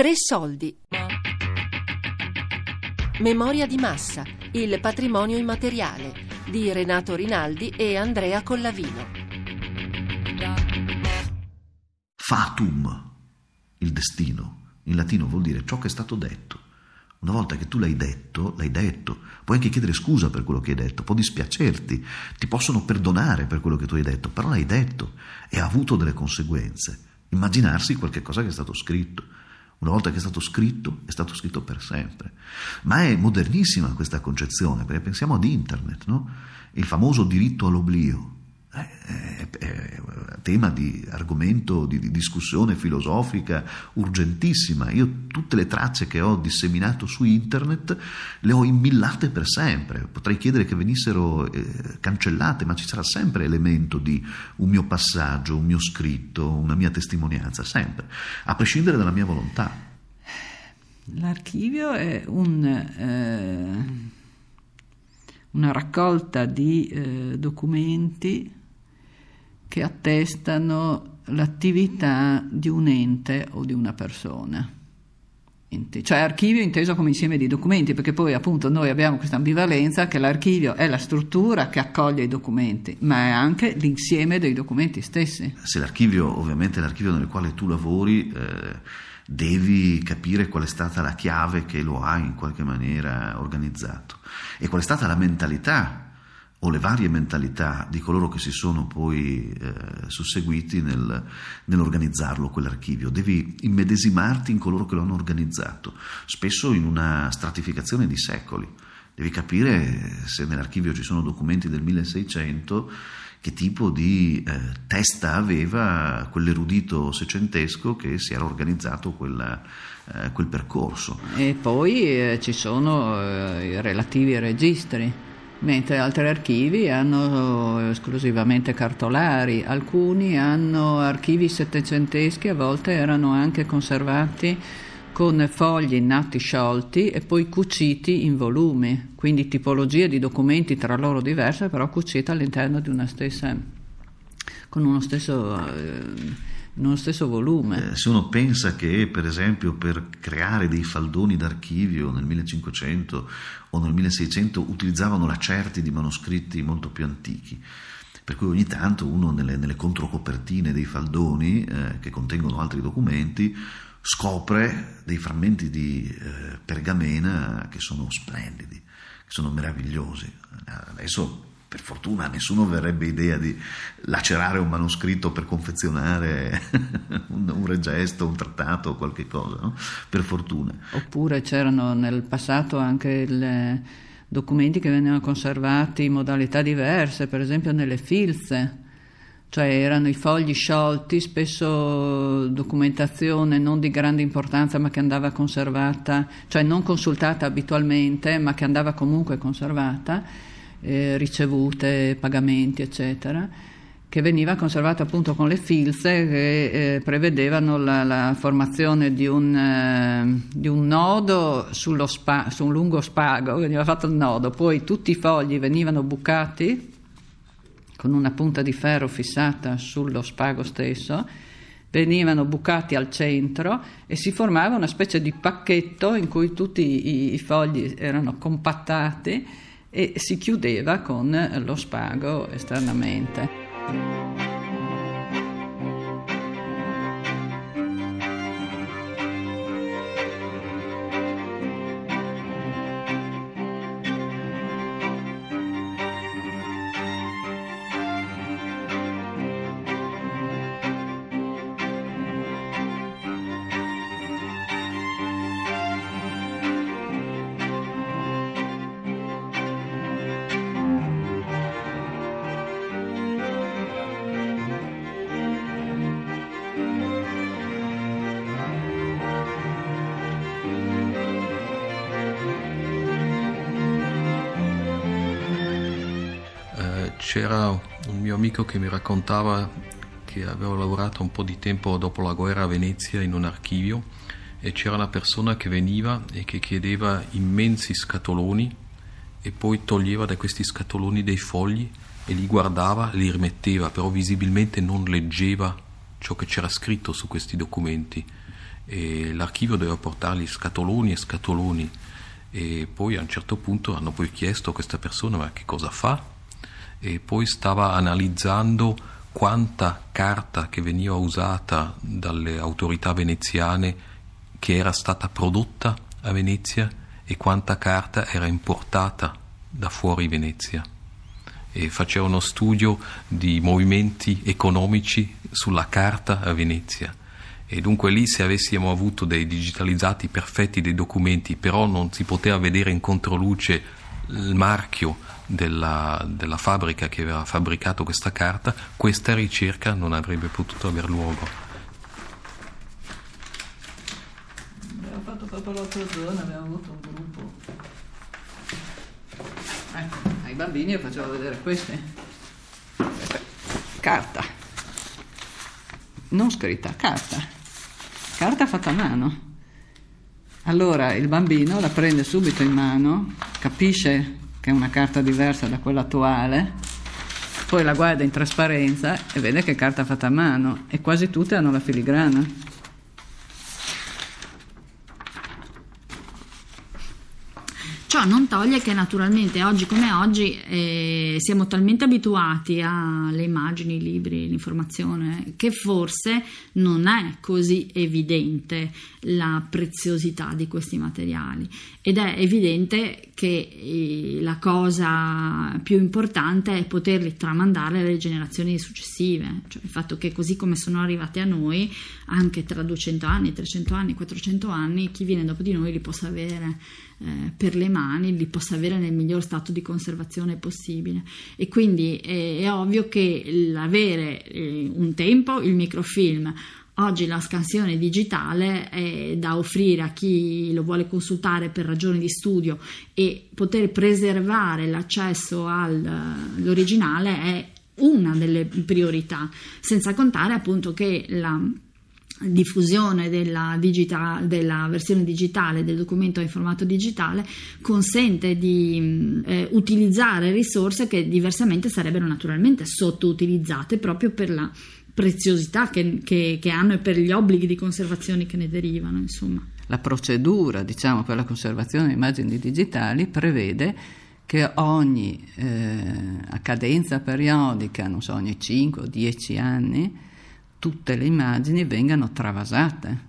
Tre soldi. Memoria di massa, il patrimonio immateriale di Renato Rinaldi e Andrea Collavino. Fatum, il destino, in latino vuol dire ciò che è stato detto. Una volta che tu l'hai detto, l'hai detto. Puoi anche chiedere scusa per quello che hai detto, può dispiacerti, ti possono perdonare per quello che tu hai detto, però l'hai detto e ha avuto delle conseguenze. Immaginarsi qualche cosa che è stato scritto. Una volta che è stato scritto, è stato scritto per sempre. Ma è modernissima questa concezione, perché pensiamo ad internet, no? il famoso diritto all'oblio. È, è, è, tema di argomento, di, di, discussione filosofica urgentissima. Io tutte le tracce che ho disseminato su internet le ho immillate per sempre. Potrei chiedere che venissero eh, cancellate, ma ci sarà sempre elemento di un mio passaggio, un mio scritto, una mia testimonianza, sempre, a prescindere dalla mia volontà. L'archivio è un... Eh una raccolta di eh, documenti che attestano l'attività di un ente o di una persona. Cioè archivio inteso come insieme di documenti, perché poi appunto noi abbiamo questa ambivalenza che l'archivio è la struttura che accoglie i documenti, ma è anche l'insieme dei documenti stessi. Se l'archivio, ovviamente l'archivio nel quale tu lavori, eh, devi capire qual è stata la chiave che lo ha in qualche maniera organizzato e qual è stata la mentalità o le varie mentalità di coloro che si sono poi eh, susseguiti nel, nell'organizzarlo quell'archivio. Devi immedesimarti in coloro che lo hanno organizzato, spesso in una stratificazione di secoli. Devi capire se nell'archivio ci sono documenti del 1600 che tipo di eh, testa aveva quell'erudito secentesco che si era organizzato quella, eh, quel percorso. E poi eh, ci sono eh, i relativi registri mentre altri archivi hanno esclusivamente cartolari, alcuni hanno archivi settecenteschi, a volte erano anche conservati con fogli nati sciolti e poi cuciti in volumi, quindi tipologie di documenti tra loro diverse, però cucite all'interno di una stessa, con uno stesso, eh, uno stesso volume. Eh, se uno pensa che, per esempio, per creare dei faldoni d'archivio nel 1500 o nel 1600 utilizzavano lacerti di manoscritti molto più antichi, per cui ogni tanto uno nelle, nelle controcopertine dei faldoni eh, che contengono altri documenti scopre dei frammenti di eh, pergamena che sono splendidi, che sono meravigliosi. Adesso per fortuna nessuno avrebbe idea di lacerare un manoscritto per confezionare un, un regesto, un trattato o qualche cosa, no? per fortuna. Oppure c'erano nel passato anche le documenti che venivano conservati in modalità diverse, per esempio nelle filze cioè erano i fogli sciolti, spesso documentazione non di grande importanza ma che andava conservata, cioè non consultata abitualmente ma che andava comunque conservata, eh, ricevute, pagamenti eccetera, che veniva conservata appunto con le filze che eh, prevedevano la, la, formazione di un, eh, di un nodo spa, su un lungo spago, veniva fatto il nodo, poi tutti i fogli venivano bucati con una punta di ferro fissata sullo spago stesso, venivano bucati al centro e si formava una specie di pacchetto in cui tutti i, i fogli erano compattati e si chiudeva con lo spago esternamente. C'era un mio amico che mi raccontava che aveva lavorato un po' di tempo dopo la guerra a Venezia in un archivio e c'era una persona che veniva e che chiedeva immensi scatoloni e poi toglieva da questi scatoloni dei fogli e li guardava, li rimetteva, però visibilmente non leggeva ciò che c'era scritto su questi documenti. E l'archivio doveva portargli scatoloni e scatoloni. E poi a un certo punto hanno poi chiesto a questa persona ma che cosa fa e poi stava analizzando quanta carta che veniva usata dalle autorità veneziane che era stata prodotta a Venezia e quanta carta era importata da fuori Venezia. E faceva uno studio di movimenti economici sulla carta a Venezia. E dunque lì se avessimo avuto dei digitalizzati perfetti dei documenti però non si poteva vedere in controluce il marchio della, della fabbrica che aveva fabbricato questa carta questa ricerca non avrebbe potuto aver luogo. Abbiamo fatto proprio l'altro giorno abbiamo avuto un gruppo. Ecco ai bambini io facevo vedere queste. Carta. Non scritta carta. Carta fatta a mano. Allora il bambino la prende subito in mano, capisce che è una carta diversa da quella attuale, poi la guarda in trasparenza e vede che è carta fatta a mano e quasi tutte hanno la filigrana. Ciò non toglie che naturalmente oggi come oggi eh, siamo talmente abituati alle immagini, i libri, l'informazione, che forse non è così evidente la preziosità di questi materiali. Ed è evidente che eh, la cosa più importante è poterli tramandare alle generazioni successive, cioè il fatto che così come sono arrivati a noi, anche tra 200 anni, 300 anni, 400 anni, chi viene dopo di noi li possa avere eh, per le mani li possa avere nel miglior stato di conservazione possibile. E quindi è, è ovvio che l'avere eh, un tempo il microfilm Oggi la scansione digitale è da offrire a chi lo vuole consultare per ragioni di studio e poter preservare l'accesso all'originale è una delle priorità, senza contare appunto che la diffusione della, digital, della, versione digitale del documento in formato digitale consente di eh, utilizzare risorse che diversamente sarebbero naturalmente sottoutilizzate proprio per la preziosità che, che, che hanno e per gli obblighi di conservazione che ne derivano. Insomma. La procedura diciamo, per la conservazione di immagini digitali prevede che ogni eh, cadenza periodica, non so, ogni 5 o 10 anni, tutte le immagini vengano travasate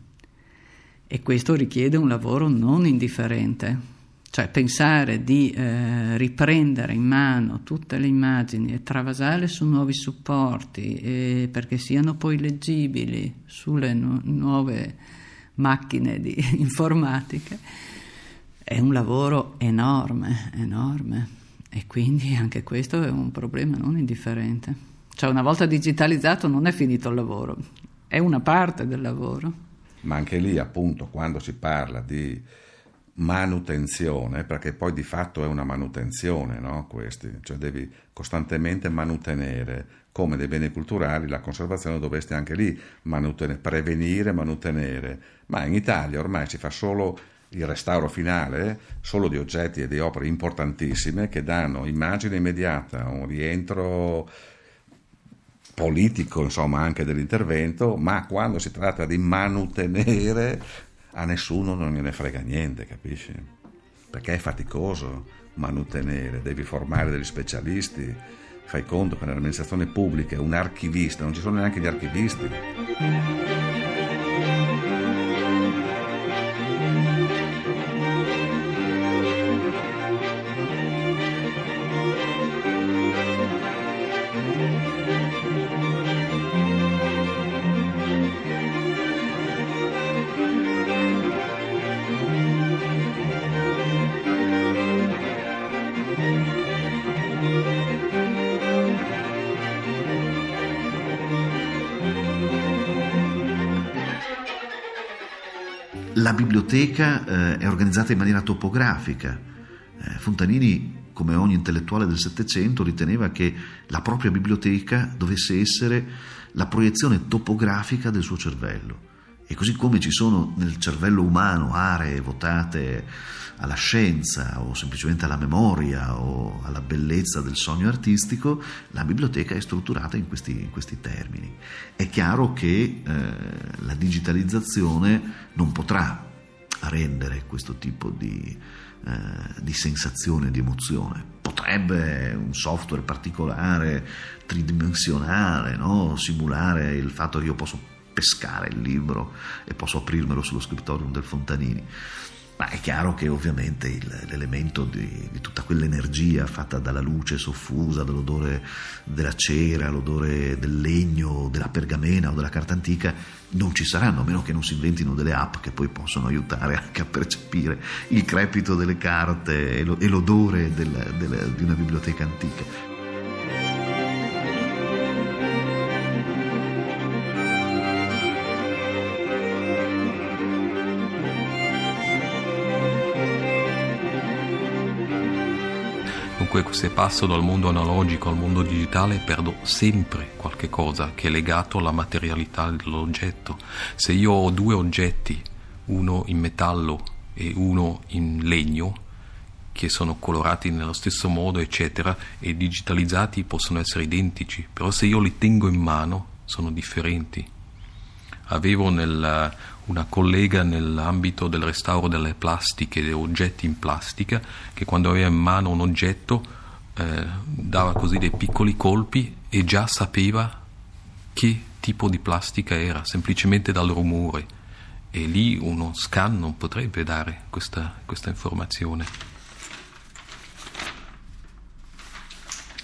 e questo richiede un lavoro non indifferente. Cioè pensare di eh, riprendere in mano tutte le immagini e travasarle su nuovi supporti perché siano poi leggibili sulle nu- nuove macchine informatiche è un lavoro enorme, enorme e quindi anche questo è un problema non indifferente. Cioè una volta digitalizzato non è finito il lavoro, è una parte del lavoro. Ma anche lì appunto quando si parla di manutenzione, perché poi di fatto è una manutenzione, no? Questi, cioè devi costantemente manutenere come dei beni culturali, la conservazione dovresti anche lì manutene, prevenire, manutenere, ma in Italia ormai si fa solo il restauro finale, solo di oggetti e di opere importantissime che danno immagine immediata, un rientro politico, insomma, anche dell'intervento, ma quando si tratta di manutenere a nessuno non gliene frega niente, capisci? Perché è faticoso manutenere, devi formare degli specialisti. Fai conto che nell'amministrazione pubblica un archivista, non ci sono neanche gli archivisti. La biblioteca eh, è organizzata in maniera topografica. Eh, Fontanini, come ogni intellettuale del Settecento, riteneva che la propria biblioteca dovesse essere la proiezione topografica del suo cervello E così come ci sono nel cervello umano aree votate alla scienza o semplicemente alla memoria o alla bellezza del sogno artistico, la biblioteca è strutturata in questi, in questi termini. È chiaro che eh, la digitalizzazione non potrà rendere questo tipo di, eh, di sensazione, di emozione. Potrebbe un software particolare, tridimensionale, no? simulare il fatto che io posso pescare il libro e posso aprirmelo sullo scriptorium del Fontanini. Ma è chiaro che ovviamente il, l'elemento di, di, tutta quell'energia fatta dalla luce soffusa, dall'odore della cera, l'odore del legno, della pergamena o della carta antica non ci saranno, a meno che non si inventino delle app che poi possono aiutare anche a percepire il crepito delle carte e, lo, e l'odore del, del, di una biblioteca antica. Dunque se passo dal mondo analogico al mondo digitale perdo sempre qualche cosa che è legato alla materialità dell'oggetto. Se io ho due oggetti, uno in metallo e uno in legno, che sono colorati nello stesso modo, eccetera, e digitalizzati possono essere identici, però se io li tengo in mano sono differenti. Avevo nel, una collega nell'ambito del restauro delle plastiche, degli oggetti in plastica, che quando aveva in mano un oggetto eh, dava così dei piccoli colpi e già sapeva che tipo di plastica era, semplicemente dal rumore. E lì uno scan non potrebbe dare questa, questa informazione.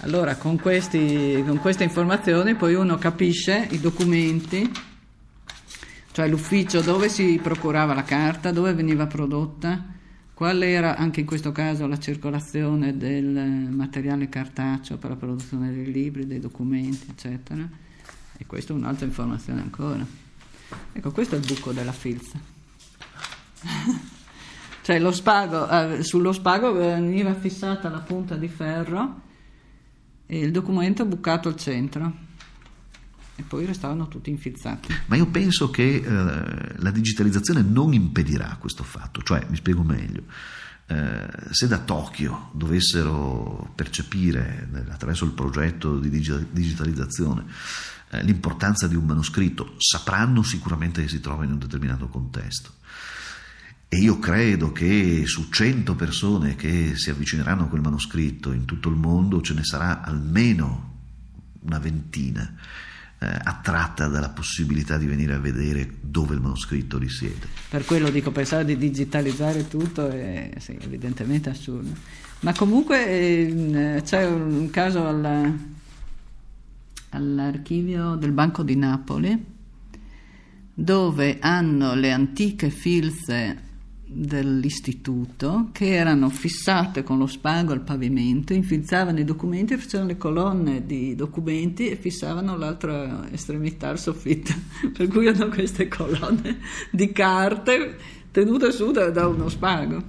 Allora, con, questi, con queste informazioni poi uno capisce i documenti cioè l'ufficio dove si procurava la carta, dove veniva prodotta, qual era anche in questo caso la circolazione del materiale cartaceo per la produzione dei libri, dei documenti, eccetera. E questa è un'altra informazione ancora. Ecco, questo è il buco della filza. cioè lo spago, eh, sullo spago veniva fissata la punta di ferro e il documento bucato al centro e poi restavano tutti infilzati. Ma io penso che eh, la digitalizzazione non impedirà questo fatto, cioè mi spiego meglio. Eh, se da Tokyo dovessero percepire attraverso il progetto di digitalizzazione eh, l'importanza di un manoscritto, sapranno sicuramente che si trova in un determinato contesto. E io credo che su 100 persone che si avvicineranno a quel manoscritto in tutto il mondo ce ne sarà almeno una ventina eh, attratta dalla possibilità di venire a vedere dove il manoscritto risiede. Per quello dico, pensare di digitalizzare tutto è sì, evidentemente assurdo. Ma comunque eh, c'è un caso alla, all'archivio del Banco di Napoli dove hanno le antiche filze dell'istituto che erano fissate con lo spago al pavimento, infilzavano i documenti, facevano le colonne di documenti e fissavano l'altra estremità al soffitto, per cui hanno queste colonne di carte tenute su da, da uno spago.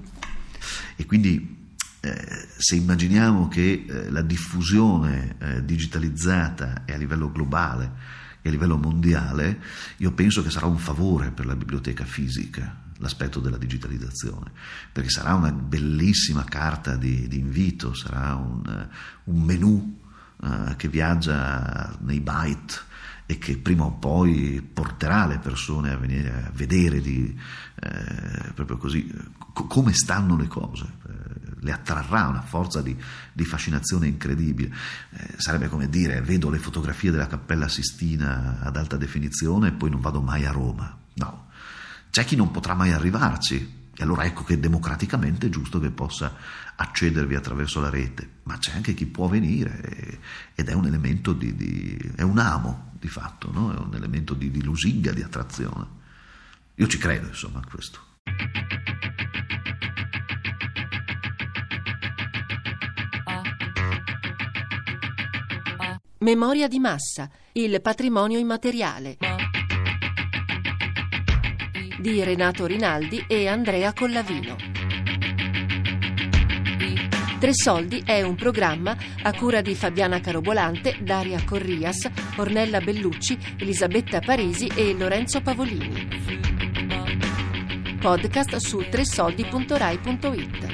E quindi eh, se immaginiamo che eh, la diffusione eh, digitalizzata è a livello globale e a livello mondiale, io penso che sarà un favore per la biblioteca fisica l'aspetto della digitalizzazione, perché sarà una bellissima carta di, di invito, sarà un, un menu uh, che viaggia nei byte e che prima o poi porterà le persone a venire a vedere di, eh, proprio così co- come stanno le cose, eh, le attrarrà una forza di, di fascinazione incredibile. Eh, sarebbe come dire vedo le fotografie della Cappella Sistina ad alta definizione e poi non vado mai a Roma. No, c'è chi non potrà mai arrivarci, e allora ecco che democraticamente è giusto che possa accedervi attraverso la rete, ma c'è anche chi può venire ed è un elemento di, di è un amo di fatto, no? è un elemento di, di lusinga, di attrazione. Io ci credo insomma a questo. Memoria di massa, il patrimonio immateriale di Renato Rinaldi e Andrea Collavino. Tre Soldi è un programma a cura di Fabiana Carobolante, Daria Corrias, Ornella Bellucci, Elisabetta Parisi e Lorenzo Pavolini. Podcast su tresoldi.rai.it